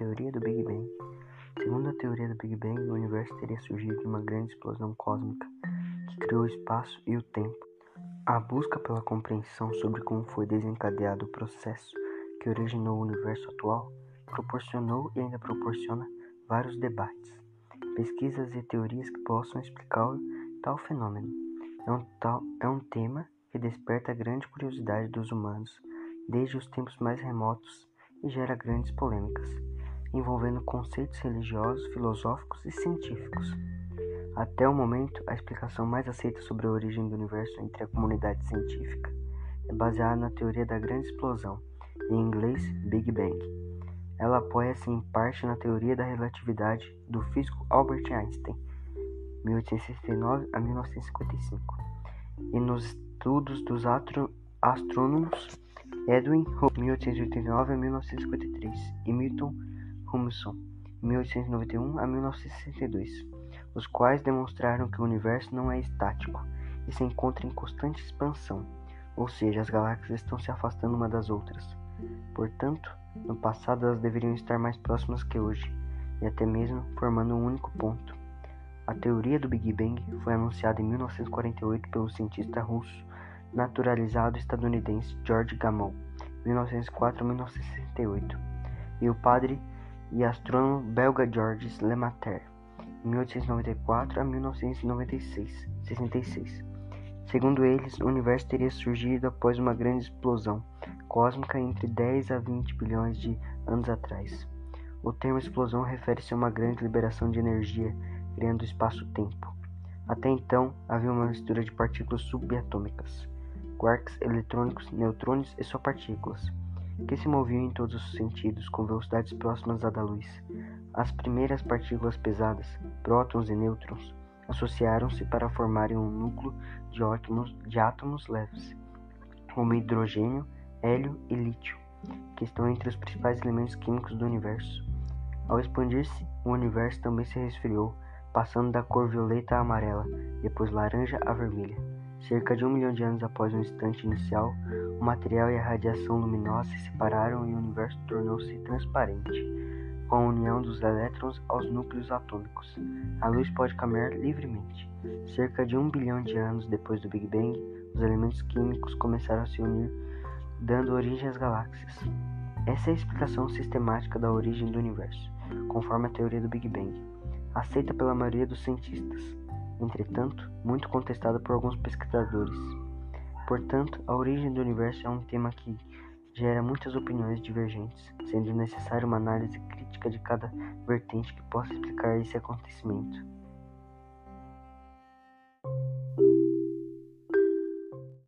teoria do Big Bang. Segundo a teoria do Big Bang, o universo teria surgido de uma grande explosão cósmica que criou o espaço e o tempo. A busca pela compreensão sobre como foi desencadeado o processo que originou o universo atual proporcionou e ainda proporciona vários debates, pesquisas e teorias que possam explicar tal fenômeno. É um, tal, é um tema que desperta a grande curiosidade dos humanos desde os tempos mais remotos e gera grandes polêmicas, envolvendo conceitos religiosos, filosóficos e científicos. Até o momento, a explicação mais aceita sobre a origem do universo entre a comunidade científica é baseada na teoria da grande explosão, em inglês Big Bang. Ela apoia-se em parte na teoria da relatividade do físico Albert Einstein, 1869 a 1955, e nos estudos dos astrônomos Edwin Hubble, 1889 a 1953, e Milton Humason, 1891 a 1962, os quais demonstraram que o universo não é estático e se encontra em constante expansão, ou seja, as galáxias estão se afastando uma das outras. Portanto, no passado elas deveriam estar mais próximas que hoje, e até mesmo formando um único ponto. A teoria do Big Bang foi anunciada em 1948 pelo cientista russo naturalizado estadunidense George Gamow, 1904 a 1968, e o padre e astrônomo belga Georges Lemaître, 1894 a 1996, 66. Segundo eles, o universo teria surgido após uma grande explosão cósmica entre 10 a 20 bilhões de anos atrás. O termo explosão refere-se a uma grande liberação de energia, criando espaço-tempo. Até então, havia uma mistura de partículas subatômicas quarks, eletrônicos, neutrônios e só partículas, que se moviam em todos os sentidos com velocidades próximas à da luz. As primeiras partículas pesadas, prótons e nêutrons, associaram-se para formarem um núcleo de átomos, de átomos leves, como hidrogênio, hélio e lítio, que estão entre os principais elementos químicos do universo. Ao expandir-se, o universo também se resfriou, passando da cor violeta a amarela, depois laranja a vermelha. Cerca de um milhão de anos após o instante inicial, o material e a radiação luminosa se separaram e o universo tornou-se transparente, com a união dos elétrons aos núcleos atômicos. A luz pode caminhar livremente. Cerca de um bilhão de anos depois do Big Bang, os elementos químicos começaram a se unir, dando origem às galáxias. Essa é a explicação sistemática da origem do universo, conforme a teoria do Big Bang, aceita pela maioria dos cientistas entretanto, muito contestada por alguns pesquisadores. Portanto, a origem do universo é um tema que gera muitas opiniões divergentes, sendo necessária uma análise crítica de cada vertente que possa explicar esse acontecimento.